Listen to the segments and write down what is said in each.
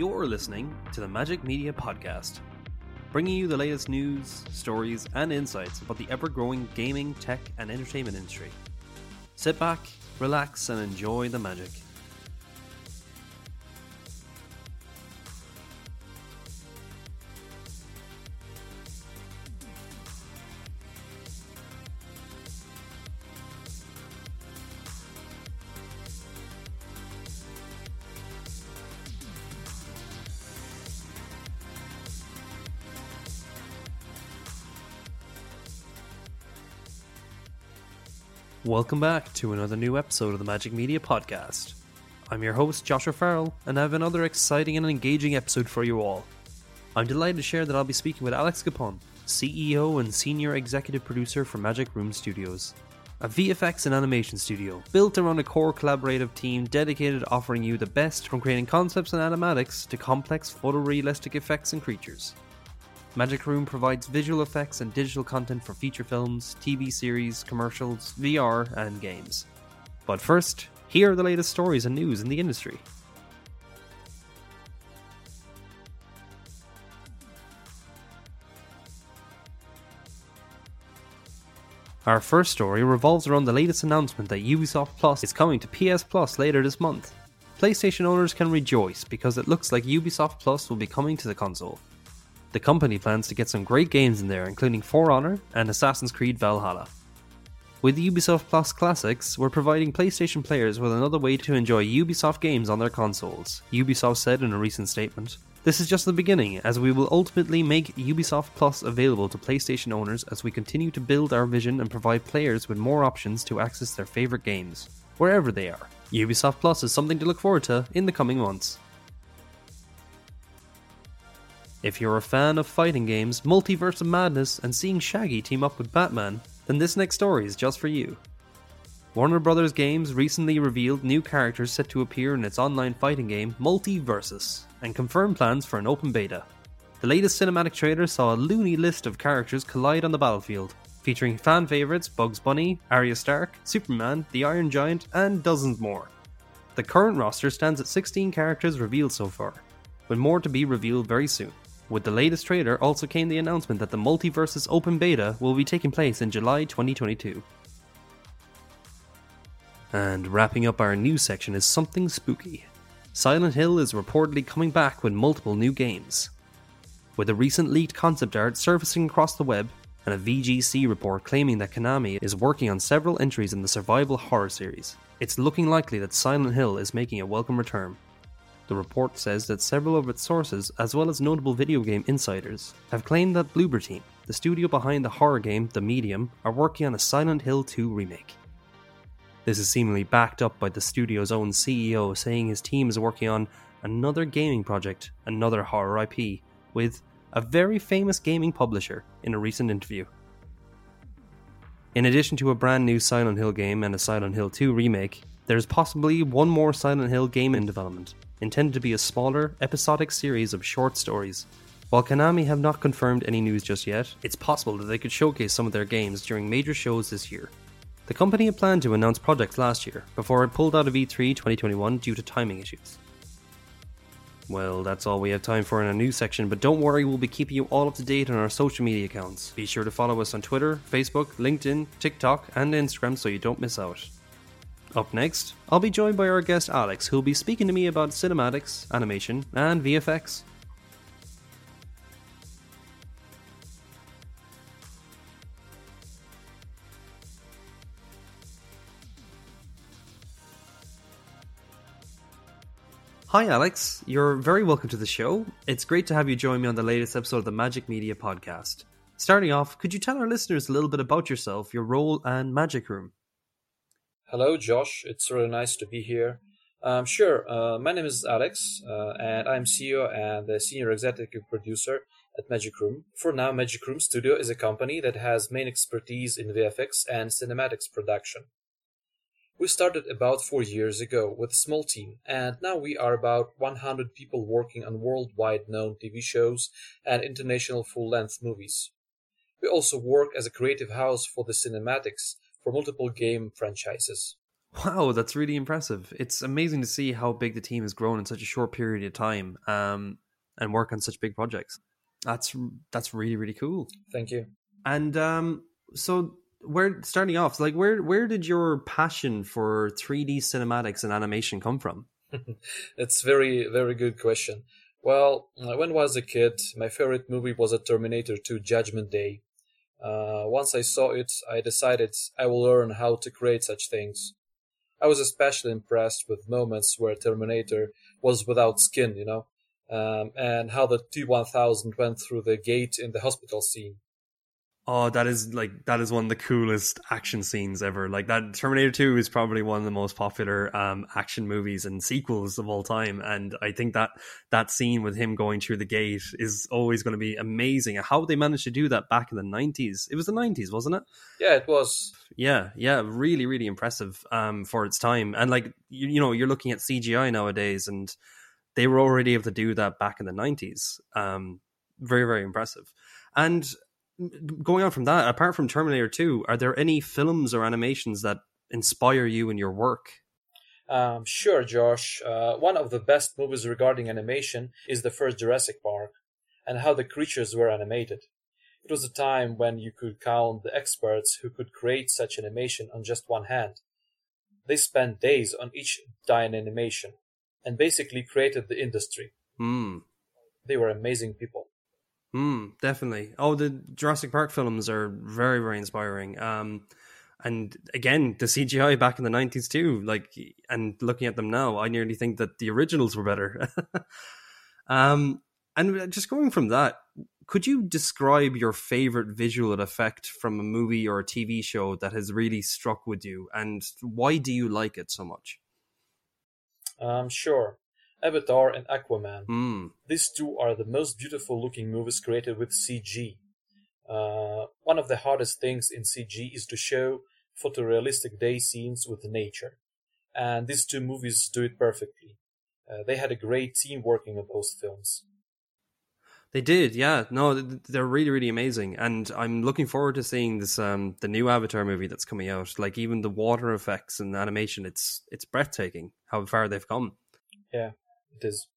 You're listening to the Magic Media Podcast, bringing you the latest news, stories, and insights about the ever growing gaming, tech, and entertainment industry. Sit back, relax, and enjoy the magic. Welcome back to another new episode of the Magic Media Podcast. I'm your host, Josh O'Farrell, and I have another exciting and engaging episode for you all. I'm delighted to share that I'll be speaking with Alex Gapon, CEO and Senior Executive Producer for Magic Room Studios, a VFX and animation studio built around a core collaborative team dedicated to offering you the best from creating concepts and animatics to complex photorealistic effects and creatures. Magic Room provides visual effects and digital content for feature films, TV series, commercials, VR, and games. But first, here are the latest stories and news in the industry. Our first story revolves around the latest announcement that Ubisoft Plus is coming to PS Plus later this month. PlayStation owners can rejoice because it looks like Ubisoft Plus will be coming to the console. The company plans to get some great games in there, including For Honor and Assassin's Creed Valhalla. With Ubisoft Plus Classics, we're providing PlayStation players with another way to enjoy Ubisoft games on their consoles, Ubisoft said in a recent statement. This is just the beginning, as we will ultimately make Ubisoft Plus available to PlayStation owners as we continue to build our vision and provide players with more options to access their favourite games, wherever they are. Ubisoft Plus is something to look forward to in the coming months. If you're a fan of fighting games, Multiverse of Madness, and seeing Shaggy team up with Batman, then this next story is just for you. Warner Bros. Games recently revealed new characters set to appear in its online fighting game Multiversus, and confirmed plans for an open beta. The latest cinematic trailer saw a loony list of characters collide on the battlefield, featuring fan favourites Bugs Bunny, Arya Stark, Superman, the Iron Giant, and dozens more. The current roster stands at 16 characters revealed so far, with more to be revealed very soon. With the latest trailer also came the announcement that the Multiversus Open Beta will be taking place in July 2022. And wrapping up our news section is something spooky. Silent Hill is reportedly coming back with multiple new games. With a recent leaked concept art surfacing across the web, and a VGC report claiming that Konami is working on several entries in the survival horror series, it's looking likely that Silent Hill is making a welcome return. The report says that several of its sources, as well as notable video game insiders, have claimed that Bloober Team, the studio behind the horror game The Medium, are working on a Silent Hill 2 remake. This is seemingly backed up by the studio's own CEO saying his team is working on another gaming project, another horror IP, with a very famous gaming publisher in a recent interview. In addition to a brand new Silent Hill game and a Silent Hill 2 remake, there is possibly one more Silent Hill game in development, intended to be a smaller, episodic series of short stories. While Konami have not confirmed any news just yet, it's possible that they could showcase some of their games during major shows this year. The company had planned to announce projects last year, before it pulled out of E3 2021 due to timing issues. Well, that's all we have time for in our news section, but don't worry, we'll be keeping you all up to date on our social media accounts. Be sure to follow us on Twitter, Facebook, LinkedIn, TikTok, and Instagram so you don't miss out. Up next, I'll be joined by our guest Alex, who'll be speaking to me about cinematics, animation, and VFX. Hi, Alex. You're very welcome to the show. It's great to have you join me on the latest episode of the Magic Media Podcast. Starting off, could you tell our listeners a little bit about yourself, your role, and Magic Room? Hello, Josh. It's really nice to be here. Um, sure. Uh, my name is Alex, uh, and I'm CEO and the senior executive producer at Magic Room. For now, Magic Room Studio is a company that has main expertise in VFX and cinematics production. We started about four years ago with a small team, and now we are about 100 people working on worldwide known TV shows and international full length movies. We also work as a creative house for the cinematics for multiple game franchises. Wow, that's really impressive. It's amazing to see how big the team has grown in such a short period of time um, and work on such big projects. That's that's really really cool. Thank you. And um, so where starting off, like where where did your passion for 3D cinematics and animation come from? it's very very good question. Well, when I was a kid, my favorite movie was a Terminator 2 Judgment Day. Uh, once I saw it, I decided I will learn how to create such things. I was especially impressed with moments where Terminator was without skin, you know, um, and how the T1000 went through the gate in the hospital scene. Oh, that is like that is one of the coolest action scenes ever. Like that Terminator 2 is probably one of the most popular um, action movies and sequels of all time. And I think that that scene with him going through the gate is always going to be amazing. How they managed to do that back in the 90s. It was the 90s, wasn't it? Yeah, it was. Yeah, yeah, really, really impressive um, for its time. And like you, you know, you're looking at CGI nowadays, and they were already able to do that back in the 90s. Um, very, very impressive. And going on from that, apart from Terminator 2, are there any films or animations that inspire you in your work? Um, sure, Josh. Uh, one of the best movies regarding animation is the first Jurassic Park, and how the creatures were animated. It was a time when you could count the experts who could create such animation on just one hand. They spent days on each dying animation, and basically created the industry. Mm. They were amazing people. Mm, definitely. Oh, the Jurassic Park films are very, very inspiring. Um, and again, the CGI back in the nineties too. Like, and looking at them now, I nearly think that the originals were better. um, and just going from that, could you describe your favorite visual effect from a movie or a TV show that has really struck with you, and why do you like it so much? Um, sure. Avatar and Aquaman. Mm. These two are the most beautiful looking movies created with CG. Uh, one of the hardest things in CG is to show photorealistic day scenes with nature. And these two movies do it perfectly. Uh, they had a great team working on those films. They did, yeah. No, they're really, really amazing, and I'm looking forward to seeing this um the new Avatar movie that's coming out. Like even the water effects and animation, it's it's breathtaking how far they've come. Yeah, it is.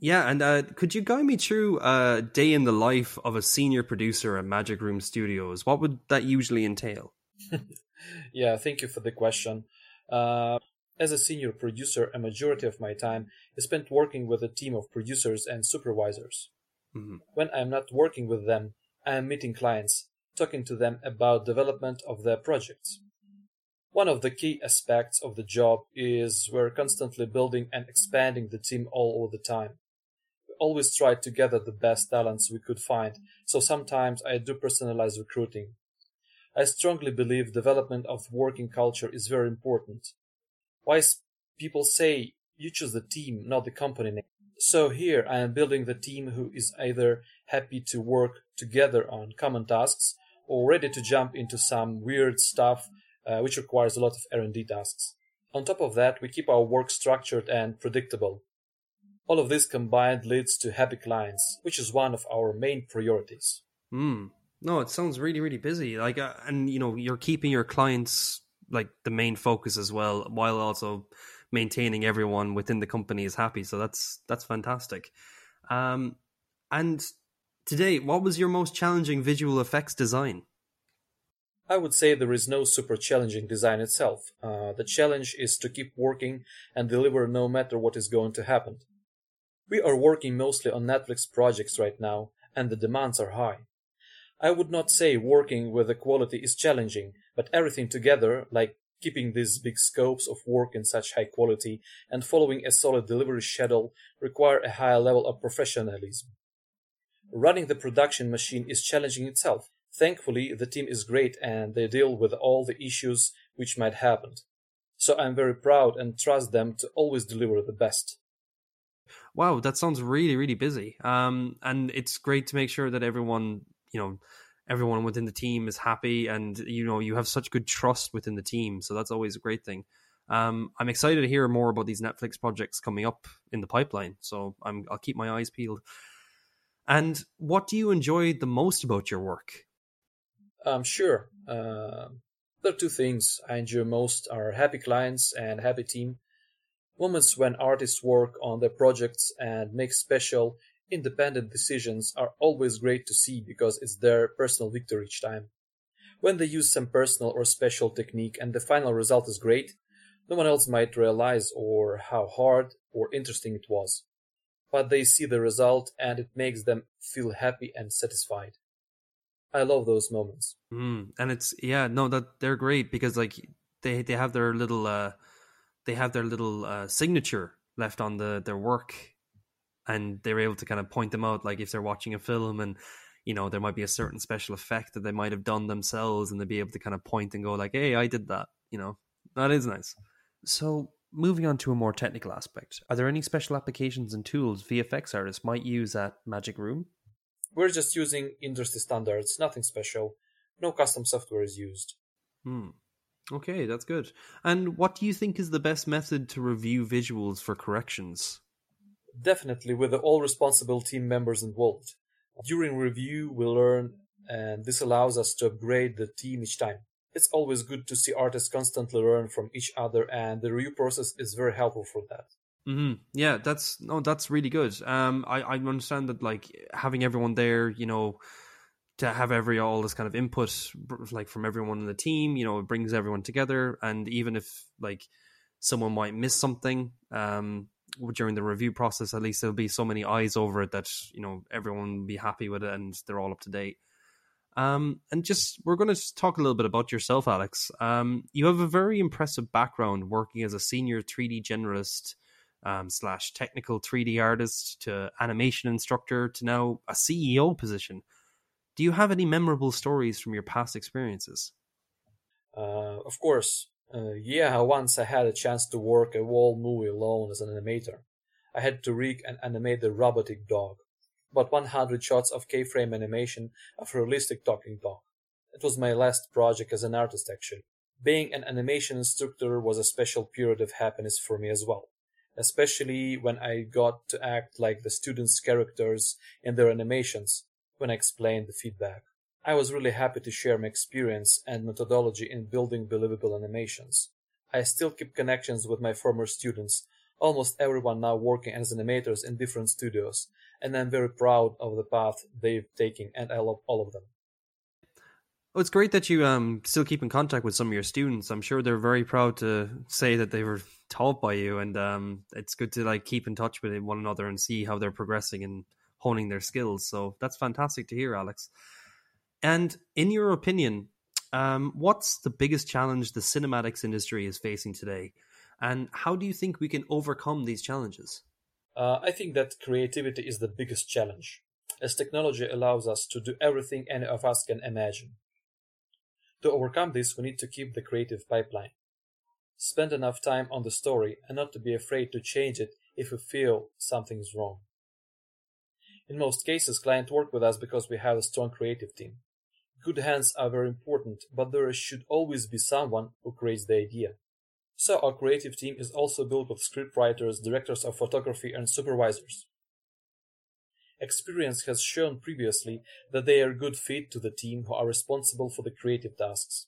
Yeah, and uh, could you guide me through a day in the life of a senior producer at Magic Room Studios? What would that usually entail? yeah, thank you for the question. Uh, as a senior producer, a majority of my time is spent working with a team of producers and supervisors. Mm-hmm. When I'm not working with them, I am meeting clients, talking to them about development of their projects. One of the key aspects of the job is we're constantly building and expanding the team all over the time. We always try to gather the best talents we could find, so sometimes I do personalized recruiting. I strongly believe development of working culture is very important. Wise people say you choose the team, not the company name. So here I am building the team who is either happy to work together on common tasks or ready to jump into some weird stuff uh, which requires a lot of R&D tasks. On top of that, we keep our work structured and predictable. All of this combined leads to happy clients, which is one of our main priorities. Hmm. No, it sounds really, really busy. Like, uh, and you know, you're keeping your clients like the main focus as well, while also maintaining everyone within the company is happy. So that's that's fantastic. Um, and today, what was your most challenging visual effects design? I would say there is no super challenging design itself. Uh, the challenge is to keep working and deliver no matter what is going to happen. We are working mostly on Netflix projects right now, and the demands are high. I would not say working with the quality is challenging, but everything together, like keeping these big scopes of work in such high quality and following a solid delivery schedule, require a higher level of professionalism. Running the production machine is challenging itself, Thankfully, the team is great and they deal with all the issues which might happen. So I'm very proud and trust them to always deliver the best. Wow, that sounds really, really busy. Um, and it's great to make sure that everyone, you know, everyone within the team is happy and, you know, you have such good trust within the team. So that's always a great thing. Um, I'm excited to hear more about these Netflix projects coming up in the pipeline. So I'm, I'll keep my eyes peeled. And what do you enjoy the most about your work? Um, sure. Uh, There are two things I enjoy most are happy clients and happy team. Moments when artists work on their projects and make special, independent decisions are always great to see because it's their personal victory each time. When they use some personal or special technique and the final result is great, no one else might realize or how hard or interesting it was. But they see the result and it makes them feel happy and satisfied. I love those moments. Mm, and it's yeah, no, that they're great because like they they have their little uh they have their little uh, signature left on the their work, and they're able to kind of point them out. Like if they're watching a film and you know there might be a certain special effect that they might have done themselves, and they'd be able to kind of point and go like, "Hey, I did that." You know, that is nice. So moving on to a more technical aspect, are there any special applications and tools VFX artists might use at Magic Room? We're just using industry standards, nothing special. No custom software is used. Hmm. Okay, that's good. And what do you think is the best method to review visuals for corrections? Definitely with all responsible team members involved. During review, we learn, and this allows us to upgrade the team each time. It's always good to see artists constantly learn from each other, and the review process is very helpful for that. Mm-hmm. Yeah, that's no, that's really good. Um, I I understand that like having everyone there, you know, to have every all this kind of input like from everyone in the team, you know, it brings everyone together. And even if like someone might miss something, um, during the review process, at least there'll be so many eyes over it that you know everyone will be happy with it and they're all up to date. Um, and just we're going to talk a little bit about yourself, Alex. Um, you have a very impressive background working as a senior 3D generalist um, slash technical 3D artist to animation instructor to now a CEO position. Do you have any memorable stories from your past experiences? Uh, of course. Uh, yeah, once I had a chance to work a whole movie alone as an animator. I had to rig and animate the robotic dog. About 100 shots of keyframe animation of a realistic talking dog. It was my last project as an artist actually. Being an animation instructor was a special period of happiness for me as well especially when I got to act like the students' characters in their animations when I explained the feedback. I was really happy to share my experience and methodology in building believable animations. I still keep connections with my former students, almost everyone now working as animators in different studios, and I'm very proud of the path they've taken and I love all of them. It's great that you um still keep in contact with some of your students. I'm sure they're very proud to say that they were taught by you, and um, it's good to like keep in touch with one another and see how they're progressing and honing their skills. So that's fantastic to hear, Alex. And in your opinion, um, what's the biggest challenge the cinematics industry is facing today, and how do you think we can overcome these challenges? Uh, I think that creativity is the biggest challenge, as technology allows us to do everything any of us can imagine. To overcome this, we need to keep the creative pipeline. Spend enough time on the story and not to be afraid to change it if we feel something is wrong. In most cases, clients work with us because we have a strong creative team. Good hands are very important, but there should always be someone who creates the idea. So our creative team is also built with scriptwriters, directors of photography, and supervisors. Experience has shown previously that they are a good fit to the team who are responsible for the creative tasks.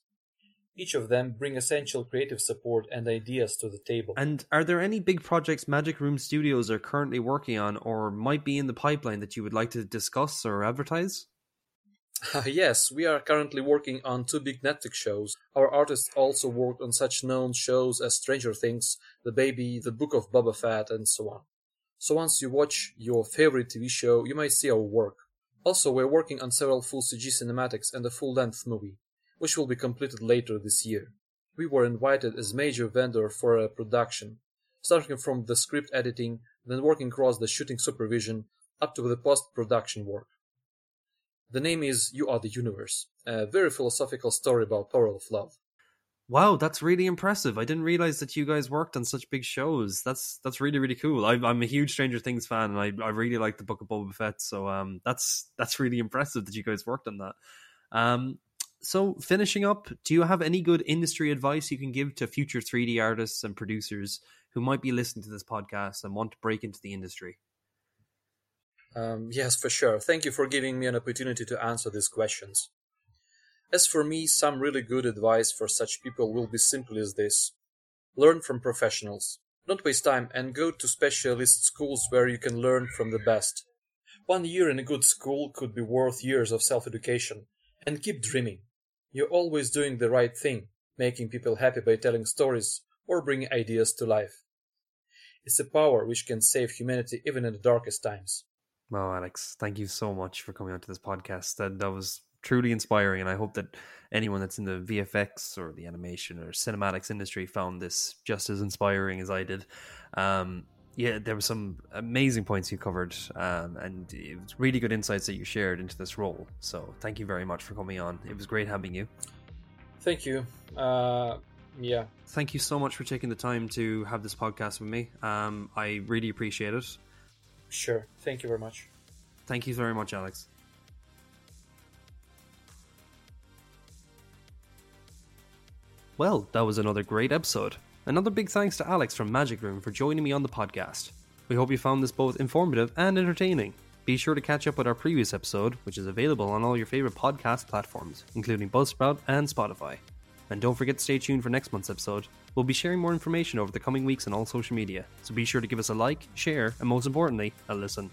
Each of them bring essential creative support and ideas to the table. And are there any big projects Magic Room Studios are currently working on or might be in the pipeline that you would like to discuss or advertise? yes, we are currently working on two big Netflix shows. Our artists also worked on such known shows as Stranger Things, The Baby, The Book of Boba Fett, and so on. So once you watch your favorite TV show, you might see our work. Also, we're working on several full CG cinematics and a full-length movie, which will be completed later this year. We were invited as major vendor for a production, starting from the script editing, then working across the shooting supervision, up to the post-production work. The name is You Are the Universe, a very philosophical story about power of love. Wow, that's really impressive. I didn't realize that you guys worked on such big shows. That's that's really really cool. I, am a huge Stranger Things fan, and I, I really like the Book of Boba Fett. So um, that's that's really impressive that you guys worked on that. Um, so finishing up, do you have any good industry advice you can give to future 3D artists and producers who might be listening to this podcast and want to break into the industry? Um, yes, for sure. Thank you for giving me an opportunity to answer these questions. As for me, some really good advice for such people will be simply as this learn from professionals. Don't waste time and go to specialist schools where you can learn from the best. One year in a good school could be worth years of self education. And keep dreaming. You're always doing the right thing, making people happy by telling stories or bringing ideas to life. It's a power which can save humanity even in the darkest times. Well, Alex, thank you so much for coming onto this podcast. That that was truly inspiring, and I hope that anyone that's in the VFX or the animation or cinematics industry found this just as inspiring as I did. Um, yeah, there were some amazing points you covered, um, and it was really good insights that you shared into this role. So, thank you very much for coming on. It was great having you. Thank you. Uh, yeah. Thank you so much for taking the time to have this podcast with me. Um, I really appreciate it. Sure. Thank you very much. Thank you very much, Alex. Well, that was another great episode. Another big thanks to Alex from Magic Room for joining me on the podcast. We hope you found this both informative and entertaining. Be sure to catch up with our previous episode, which is available on all your favorite podcast platforms, including Buzzsprout and Spotify. And don't forget to stay tuned for next month's episode. We'll be sharing more information over the coming weeks on all social media, so be sure to give us a like, share, and most importantly, a listen.